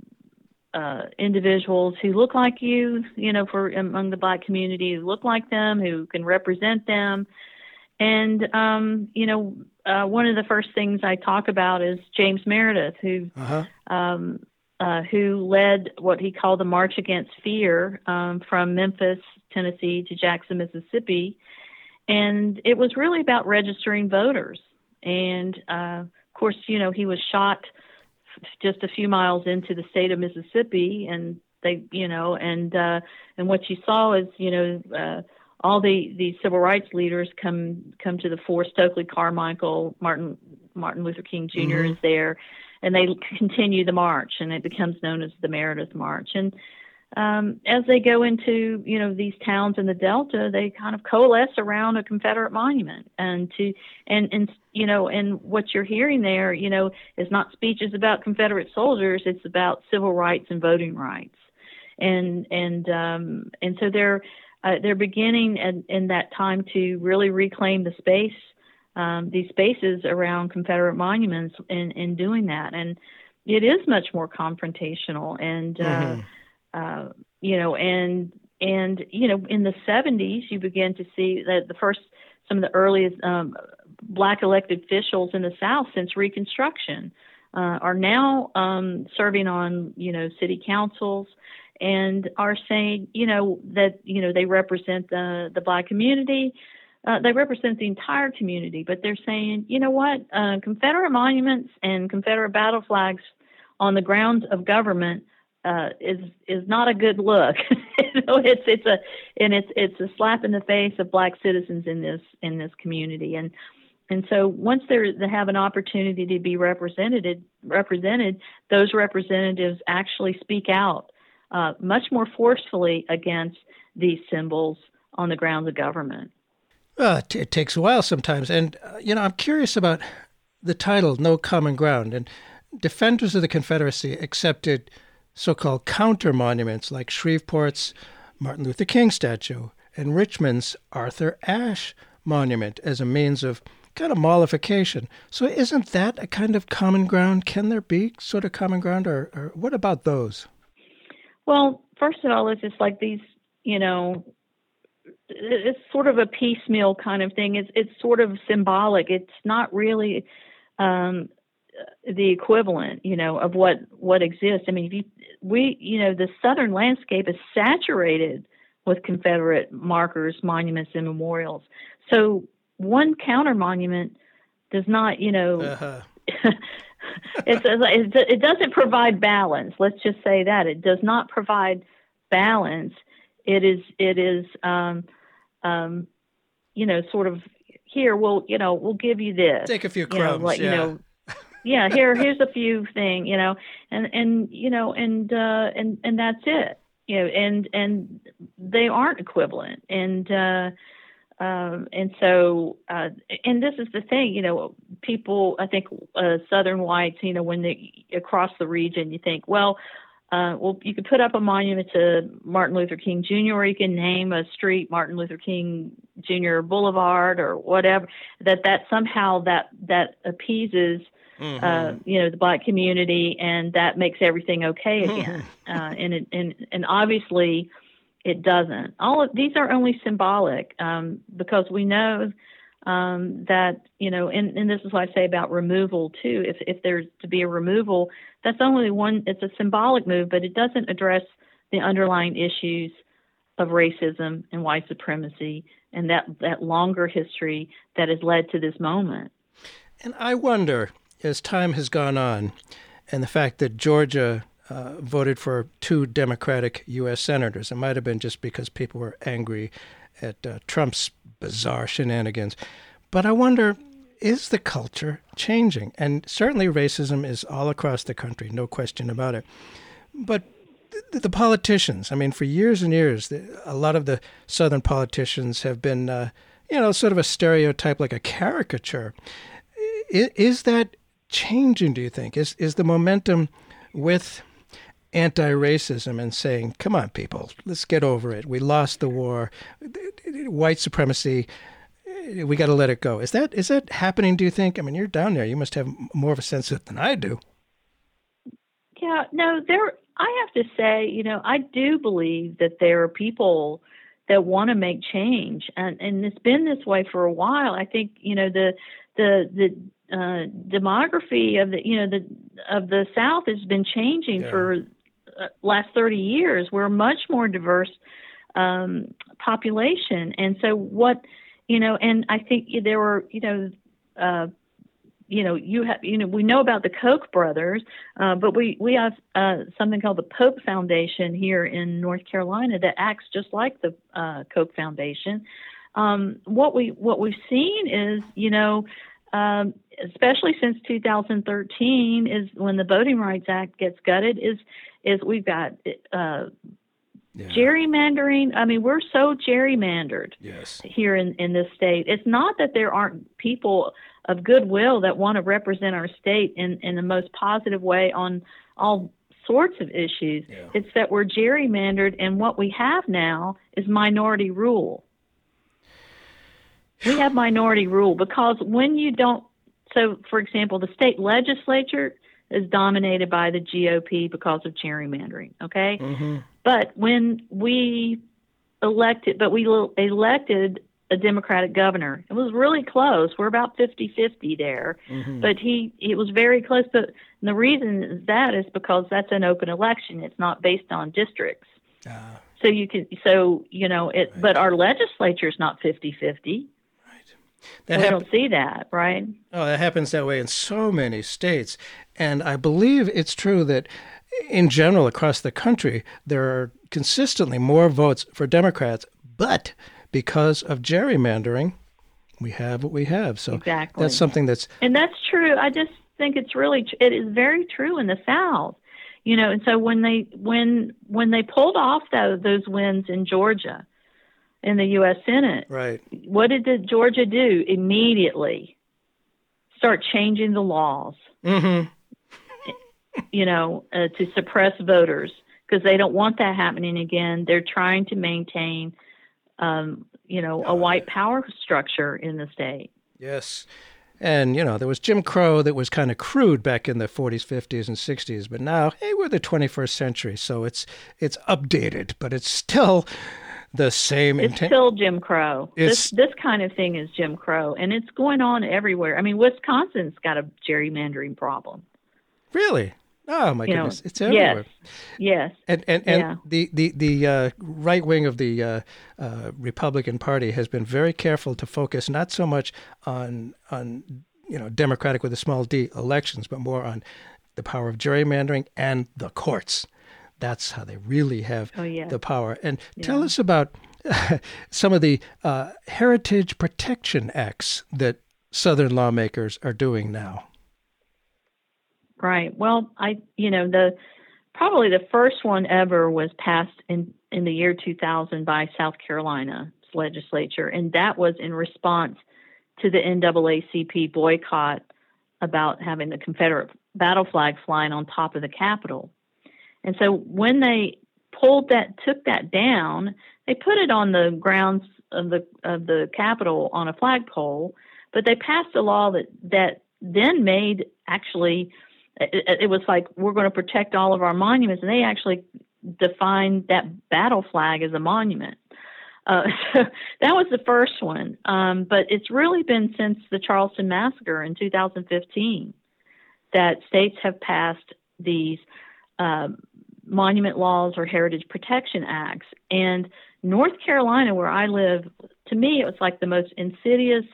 uh, individuals who look like you, you know, for among the black community, who look like them, who can represent them. And, um, you know, uh, one of the first things I talk about is James Meredith, who uh-huh. um, uh, who led what he called the March Against Fear um, from Memphis, Tennessee to Jackson, Mississippi. And it was really about registering voters. And uh, of course, you know, he was shot just a few miles into the state of Mississippi, and they, you know, and uh, and what you saw is, you know, uh, all the the civil rights leaders come come to the fore. Stokely Carmichael, Martin Martin Luther King junior mm-hmm. is there, and they continue the march, and it becomes known as the Meredith March. And um, as they go into you know these towns in the Delta, they kind of coalesce around a Confederate monument, and to and and you know and what you're hearing there, you know, is not speeches about Confederate soldiers; it's about civil rights and voting rights, and and um, and so they're uh, they're beginning in, in that time to really reclaim the space um, these spaces around Confederate monuments in, in doing that. And it is much more confrontational and, uh, mm-hmm. uh, you know, and, and, you know, in the 70s, you begin to see that the first, some of the earliest um, black elected officials in the South since Reconstruction uh, are now um, serving on, you know, city councils and are saying, you know, that, you know, they represent the, the black community uh, they represent the entire community, but they're saying, you know what, uh, Confederate monuments and Confederate battle flags on the grounds of government uh, is is not a good look. *laughs* you know, it's it's a and it's it's a slap in the face of black citizens in this in this community, and and so once they have an opportunity to be represented represented, those representatives actually speak out uh, much more forcefully against these symbols on the grounds of government. Uh, t- it takes a while sometimes. And, uh, you know, I'm curious about the title, No Common Ground. And defenders of the Confederacy accepted so called counter monuments like Shreveport's Martin Luther King statue and Richmond's Arthur Ashe monument as a means of kind of mollification. So isn't that a kind of common ground? Can there be sort of common ground, or, or what about those? Well, first of all, it's just like these, you know, it's sort of a piecemeal kind of thing. It's it's sort of symbolic. It's not really um, the equivalent, you know, of what what exists. I mean, if you we you know the southern landscape is saturated with Confederate markers, monuments, and memorials. So one counter monument does not, you know. Uh-huh. *laughs* it's, it doesn't provide balance. Let's just say that it does not provide balance. It is it is um, um, you know, sort of here we'll you know we'll give you this. Take a few crumbs, you know, like, yeah. You know, yeah, here here's a few thing, you know, and and you know, and uh, and and that's it, you know, and and they aren't equivalent, and uh, um, and so uh, and this is the thing, you know, people, I think uh, Southern whites, you know, when they across the region, you think, well, uh, well, you could put up a monument to Martin Luther King Jr., or you can name a street Martin Luther King Jr. Boulevard or whatever. That that somehow that that appeases mm-hmm. uh, you know, the black community, and that makes everything okay again. uh, and it, and and obviously, it doesn't. All of these are only symbolic um, because we know um, that you know, and, and this is what I say about removal too. If if there's to be a removal, that's only one. It's a symbolic move, but it doesn't address the underlying issues of racism and white supremacy and that that longer history that has led to this moment. And I wonder, as time has gone on, and the fact that Georgia uh, voted for two Democratic U.S. senators, it might have been just because people were angry at uh, Trump's bizarre shenanigans. But I wonder, is the culture changing? And certainly racism is all across the country, no question about it. But the, the politicians, I mean, for years and years, the, a lot of the Southern politicians have been, uh, you know, sort of a stereotype, like a caricature. Is, is that changing, do you think? Is, is the momentum with anti racism and saying, come on, people, let's get over it. We lost the war. White supremacy, we got to let it go. Is that is that happening, do you think? I mean, you're down there. You must have more of a sense of it than I do. Yeah, no, there, I have to say, you know, I do believe that there are people that want to make change and and it's been this way for a while i think you know the the the uh, demography of the you know the of the south has been changing yeah. for last 30 years. We're a much more diverse um, population. And so what, you know, and I think there were, you know, uh, you know, you have, you know, we know about the Koch brothers, uh, but we we have uh, something called the Pope Foundation here in North Carolina that acts just like the uh, Koch Foundation. Um, what we what we've seen is, you know, um, especially since 2013, is when the Voting Rights Act gets gutted, is is we've got uh, yeah. gerrymandering. I mean, we're so gerrymandered yes. here in, in this state. It's not that there aren't people of goodwill that want to represent our state in, in the most positive way on all sorts of issues. Yeah. It's that we're gerrymandered, and what we have now is minority rule. We have *sighs* minority rule because when you don't, so for example, the state legislature is dominated by the GOP because of gerrymandering. Okay, mm-hmm. But when we elected, but we elected a Democratic governor. It was really close. We're about 50-50 there, mm-hmm. but he it was very close. But the reason that is because that's an open election. It's not based on districts. Uh, so you can so you know it. Right. But our legislature is not 50-50. That we don't see that, right? Oh, that happens that way in so many states. And I believe it's true that in general across the country, there are consistently more votes for Democrats, but because of gerrymandering, we have what we have. So exactly. that's something that's and that's true. I just think it's really it is very true in the South, you know. And so when they when when they pulled off those, those wins in Georgia, in the U.S. Senate. Right. What did the Georgia do immediately? Start changing the laws. Mm-hmm. You know, uh, to suppress voters because they don't want that happening again. They're trying to maintain, um, you know, a white power structure in the state. Yes. And, you know, there was Jim Crow that was kind of crude back in the 40s, 50s, and 60s. But now, hey, we're the 21st century. So it's it's updated, but it's still the same. Intent. It's still Jim Crow. It's, this this kind of thing is Jim Crow, and it's going on everywhere. I mean, Wisconsin's got a gerrymandering problem. Really? Oh my you goodness! Know, it's everywhere. Yes. Yes. And and, and yeah. the the the uh, right wing of the uh, uh, Republican Party has been very careful to focus not so much on on you know Democratic with a small d elections, but more on the power of gerrymandering and the courts. That's how they really have oh, yeah. the power. And yeah. tell us about *laughs* some of the uh, heritage protection acts that Southern lawmakers are doing now. Right. Well, I, you know, the probably the first one ever was passed in in the year 2000 by South Carolina's legislature, and that was in response to the NAACP boycott about having the Confederate battle flag flying on top of the Capitol. And so when they pulled that, took that down, they put it on the grounds of the of the Capitol on a flagpole, but they passed a law that that then made actually it, it, was like we're going to protect all of our monuments, and they actually defined that battle flag as a monument. Uh, *laughs* so that was the first one, um, but it's really been since the Charleston massacre in 2015 that states have passed these uh, monument laws or heritage protection acts, and North Carolina, where I live, to me it was like the most insidious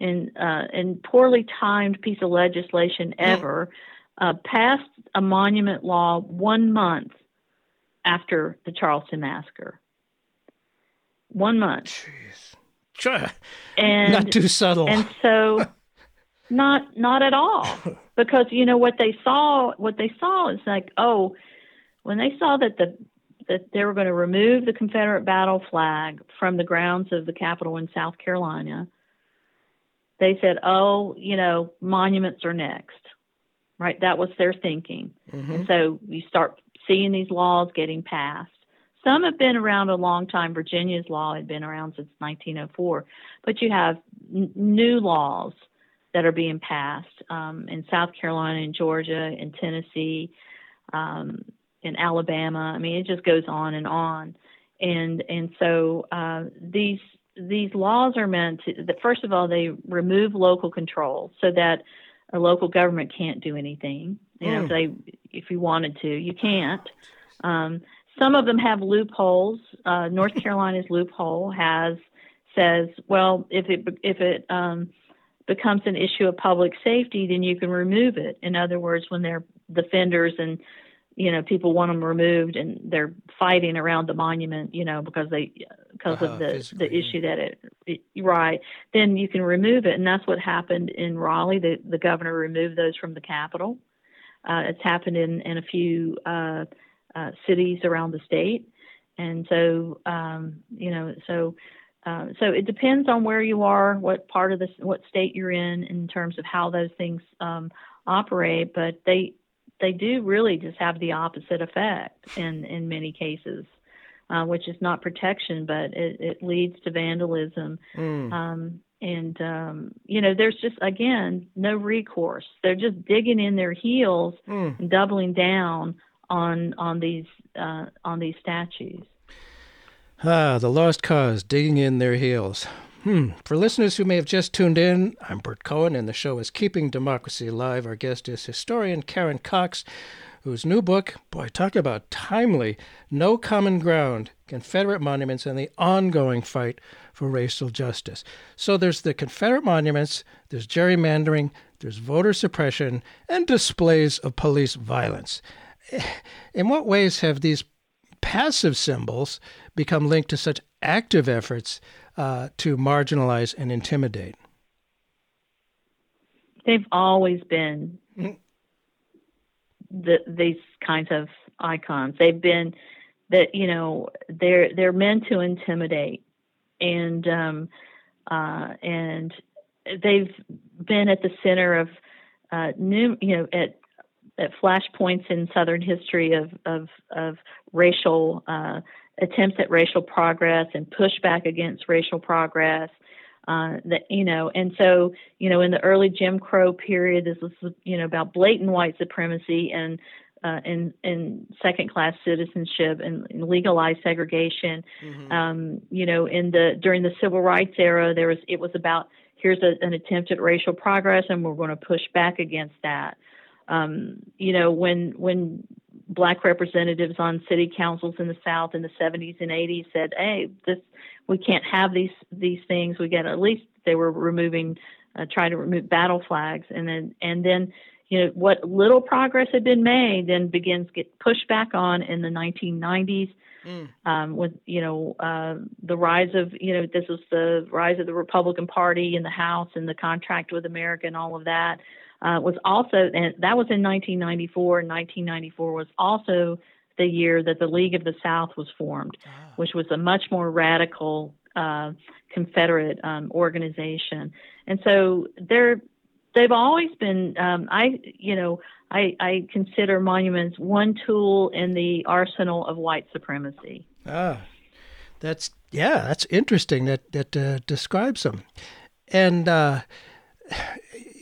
and uh, and poorly timed piece of legislation ever. Uh, passed a monument law one month after the Charleston massacre. One month. Jeez. Sure. And not too subtle. And so *laughs* not not at all. Because you know what they saw what they saw is like, oh, when they saw that the that they were going to remove the Confederate battle flag from the grounds of the Capitol in South Carolina, they said, oh, you know, monuments are next. Right? That was their thinking. Mm-hmm. And so you start seeing these laws getting passed. Some have been around a long time. Virginia's law had been around since 1904, but you have n- new laws that are being passed um, in South Carolina, in Georgia, in Tennessee, um, in Alabama. I mean, it just goes on and on, and and so uh, these these laws are meant to. That first of all, they remove local control so that a local government can't do anything. You know, mm. if they if you wanted to, you can't. Um, some of them have loopholes. Uh, North Carolina's loophole has says, well, if it if it um, becomes an issue of public safety, then you can remove it. In other words, when they're defenders and you know people want them removed and they're fighting around the monument, you know, because they because uh, of the the issue that it, it, right, then you can remove it, and that's what happened in Raleigh. The the governor removed those from the Capitol. Uh, it's happened in in a few. Uh, uh, cities around the state. And so, um, you know, so uh, so it depends on where you are, what part of the what state you're in, in terms of how those things um, operate. But they they do really just have the opposite effect in in many cases, uh, which is not protection, but it, it leads to vandalism. Mm. Um, and um, you know, there's just again no recourse. They're just digging in their heels mm. and doubling down on on these uh, on these statues. Ah, the lost cause digging in their heels. Hmm. For listeners who may have just tuned in, I'm Burt Cohen, and the show is Keeping Democracy Alive. Our guest is historian Karen Cox, whose new book, boy, talk about timely, No Common Ground Confederate Monuments and the Ongoing Fight for Racial Justice. So there's the Confederate monuments, there's gerrymandering, there's voter suppression, and displays of police violence in what ways have these passive symbols become linked to such active efforts uh, to marginalize and intimidate? They've always been mm. the, these kinds of icons. They've been that you know they're they're meant to intimidate, and um, uh, and they've been at the center of uh, new you know at at flashpoints in Southern history of of, of racial uh, attempts at racial progress and pushback against racial progress. Uh, that you know, and so you know, in the early Jim Crow period, this was you know about blatant white supremacy and uh, in in second class citizenship and, and legalized segregation. Mm-hmm. Um, you know, in the during the civil rights era, there was it was about here's a, an attempt at racial progress, and we're going to push back against that. Um, you know, when when black representatives on city councils in the South in the 70s and 80s said, "Hey, this we can't have these these things. We got at least they were removing, uh, trying to remove battle flags, and then and then." You know what little progress had been made, then begins get pushed back on in the 1990s, Mm. Um, with you know uh, the rise of you know this was the rise of the Republican Party in the House and the contract with America and all of that uh, was also, and that was in 1994. And 1994 was also the year that the League of the South was formed, ah. which was a much more radical uh, Confederate um, organization. And so they're they've always been. Um, I you know I, I consider monuments one tool in the arsenal of white supremacy. Ah, that's yeah, that's interesting. That that uh, describes them, and. Uh,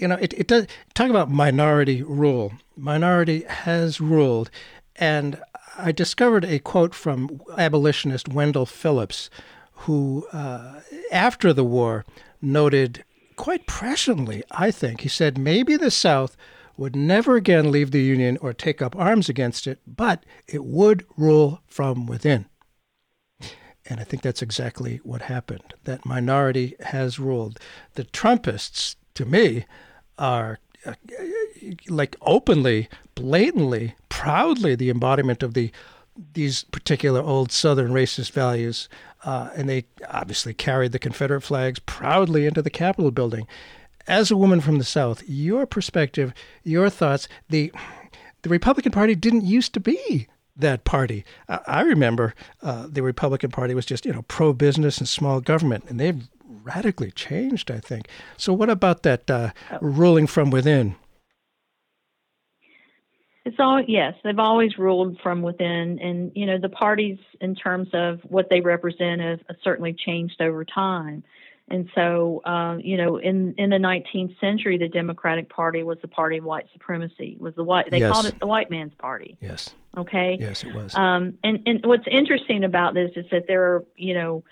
you know, it, it does talk about minority rule. Minority has ruled. And I discovered a quote from abolitionist Wendell Phillips, who, uh, after the war, noted quite presciently, I think, he said, maybe the South would never again leave the Union or take up arms against it, but it would rule from within. And I think that's exactly what happened. That minority has ruled. The Trumpists, to me, are uh, like openly, blatantly, proudly the embodiment of the these particular old Southern racist values, uh, and they obviously carried the Confederate flags proudly into the Capitol building. As a woman from the South, your perspective, your thoughts, the the Republican Party didn't used to be that party. I, I remember uh, the Republican Party was just you know pro business and small government, and they've radically changed. I think. So, what about that uh, ruling from within? It's all yes, they've always ruled from within, and you know the parties in terms of what they represent have, have certainly changed over time. And so, uh, you know, in in the 19th century, the Democratic Party was the party of white supremacy. Was the white they yes. called it the white man's party. Yes. Okay. Yes, it was. Um, and and what's interesting about this is that there are, you know,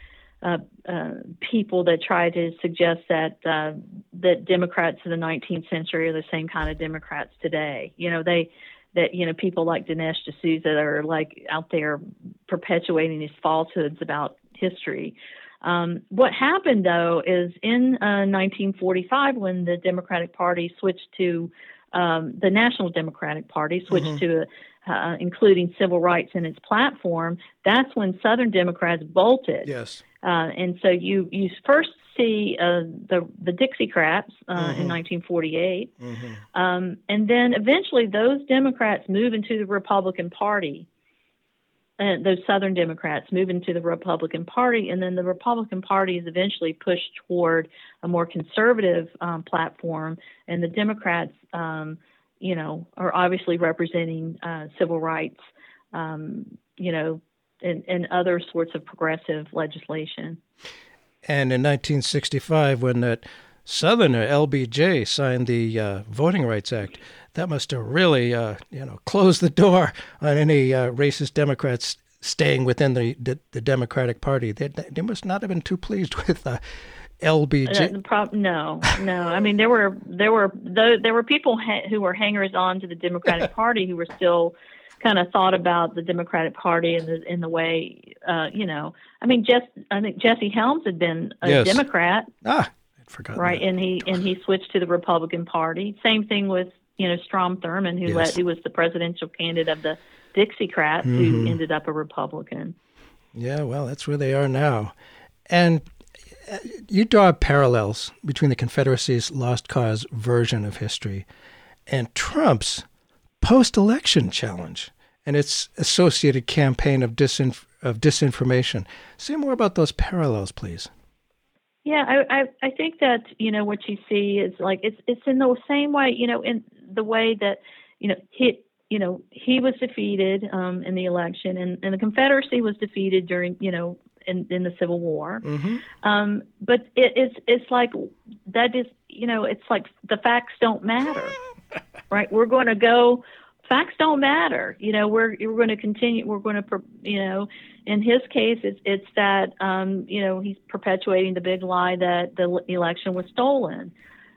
uh, uh, people that try to suggest that uh, that Democrats in the 19th century are the same kind of Democrats today. You know, they that you know people like Dinesh D'Souza are like out there perpetuating these falsehoods about history. Um, what happened though is in uh, 1945 when the Democratic Party switched to um, the National Democratic Party switched mm-hmm. to uh, including civil rights in its platform, that's when Southern Democrats bolted. Yes. Uh, and so you you first see uh, the the Dixiecrats uh, mm-hmm. in 1948, mm-hmm. um, and then eventually those Democrats move into the Republican Party. And those Southern Democrats move into the Republican Party, and then the Republican Party is eventually pushed toward a more conservative um, platform, and the Democrats, um, you know, are obviously representing uh, civil rights, um, you know, and, and other sorts of progressive legislation. And in 1965, when that Southerner LBJ signed the uh, Voting Rights Act, that must have really, uh, you know, closed the door on any uh, racist Democrats staying within the, the, the Democratic Party. They, they, must not have been too pleased *laughs* with LBJ. Uh, the prob- no, no. I mean, there were there were there were people ha- who were hangers on to the Democratic *laughs* Party who were still kind of thought about the Democratic Party and the in the way, uh, you know, I mean, Jess, I think Jesse Helms had been a yes. Democrat. Ah, I forgot. Right, that. and he and he switched to the Republican Party. Same thing with you know Strom Thurmond, who Yes. who was the presidential candidate of the Dixiecrats, Mhm. who ended up a Republican. Yeah, well, that's where they are now. And uh, you draw parallels between the Confederacy's lost cause version of history and Trump's post election challenge and its associated campaign of, disinf- of disinformation. Say more about those parallels, please. Yeah, I, I I think that you know what you see is like it's it's in the same way you know in the way that you know he you know he was defeated um, in the election and, and the Confederacy was defeated during you know in, in the Civil War. Mm-hmm. Um, but it, it's it's like that is you know it's like the facts don't matter, right? We're going to go. Facts don't matter. You know, we're we're going to continue. We're going to, you know, in his case, it's it's that um, you know he's perpetuating the big lie that the election was stolen.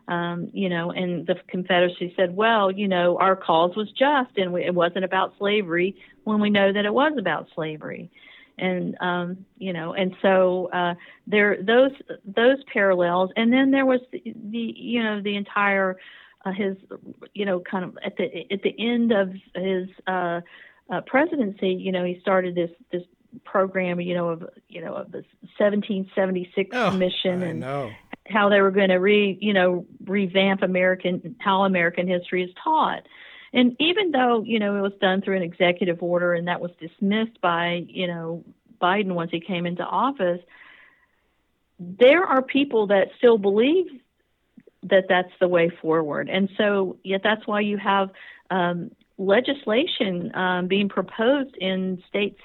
Um, you know, and the Confederacy said, well, you know, our cause was just, and we, it wasn't about slavery when we know that it was about slavery and um, you know, and so uh, there those those parallels, and then there was the, the you know the entire uh, his you know kind of at the at the end of his uh, uh, presidency, you know, he started this this program, you know, of you know of the 1776 Oh, commission I and know. how they were going to re you know revamp American how American history is taught. And even though you know it was done through an executive order and that was dismissed by you know Biden once he came into office, there are people that still believe that that's the way forward. And so yet that's why you have um, legislation um, being proposed in states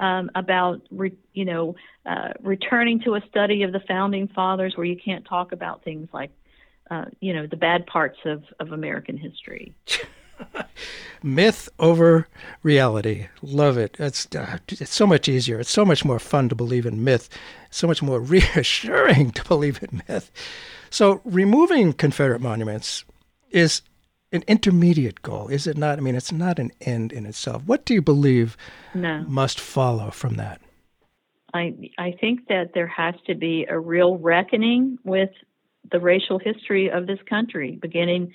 um, about re, you know uh, returning to a study of the founding fathers where you can't talk about things like uh, you know, the bad parts of, of American history. *laughs* *laughs* myth over reality. Love it. It's, uh, it's so much easier. It's so much more fun to believe in myth. so much more *laughs* reassuring to believe in myth. So removing Confederate monuments is an intermediate goal, is it not? I mean, it's not an end in itself. What do you believe no. must follow from that? I I think that there has to be a real reckoning with the racial history of this country, beginning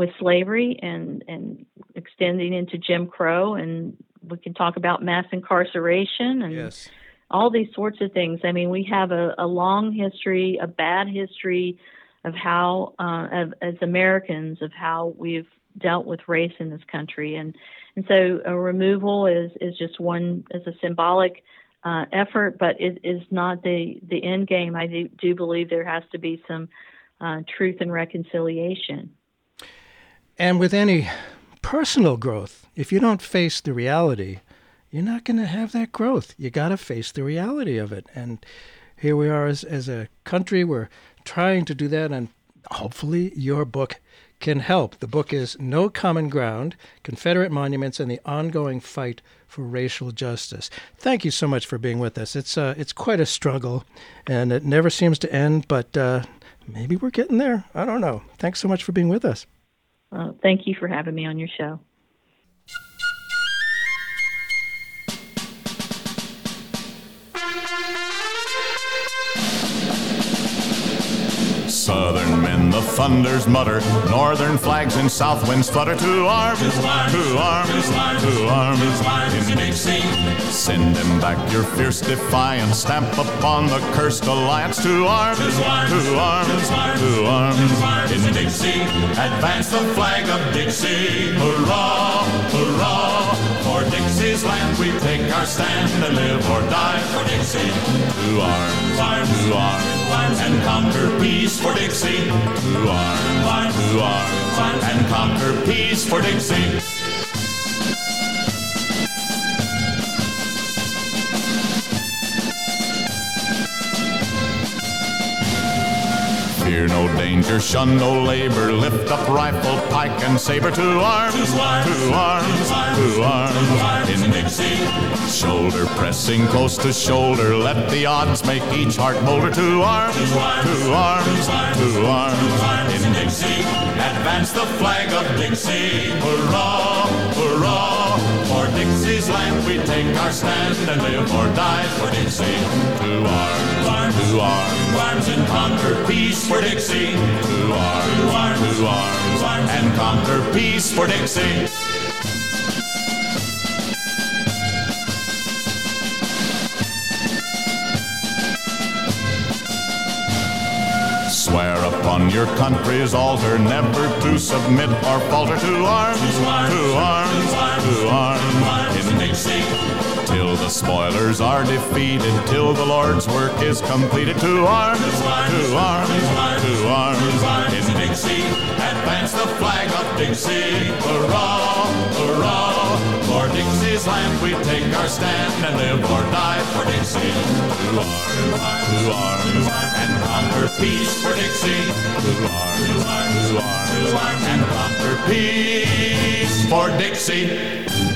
with slavery and and extending into Jim Crow, and we can talk about mass incarceration and yes. all these sorts of things. I mean, we have a, a long history, a bad history of how, uh, of, as Americans, of how we've dealt with race in this country, and and so a removal is is just one is a symbolic uh, effort, but it is not the the end game. I do, do believe there has to be some uh, truth and reconciliation. And with any personal growth, if you don't face the reality, you're not going to have that growth. You got to face the reality of it. And here we are as, as a country, we're trying to do that, and hopefully your book can help. The book is No Common Ground Confederate Monuments and the Ongoing Fight for Racial Justice. Thank you so much for being with us. It's, uh, it's quite a struggle, and it never seems to end, but uh, maybe we're getting there. I don't know. Thanks so much for being with us. Well, thank you for having me on your show. Southern men, the thunders mutter, northern flags and south winds flutter. To arms, to arms, to arms, to arms, in Dixie. Send them back your fierce defiance, stamp upon the cursed alliance. To arms, to arms, to arms, in Dixie. Advance the flag of Dixie, hurrah. Dixie's land we take our stand and live or die for Dixie. To arms, to arms, and conquer peace for Dixie. To arms, to arms, and conquer peace for Dixie. Fear no danger, shun no labor, lift up rifle, pike, and saber to arms, to arms, to arms, to arms, in Dixie. Shoulder pressing close to shoulder, let the odds make each heart bolder. To arms, to arms, to arms, in Dixie. Advance the flag of Dixie, hurrah, hurrah. For Dixie's land we take our stand and live or die for Dixie. To arms, to arms, arms and conquer peace for Dixie. To arms, to arms, and conquer peace for Dixie. Swear upon your country's altar never to submit or falter. To arms, to arms, to arms, in Dixie. Till the spoilers are defeated, till the Lord's work is completed. To arms, to arms, to arms, in Dixie. Advance the flag of Dixie, hurrah, hurrah. For Dixie's land we take our stand and live or die for Dixie. To arms, to arms, and conquer peace for Dixie. To arms, to arms, and conquer peace for Dixie.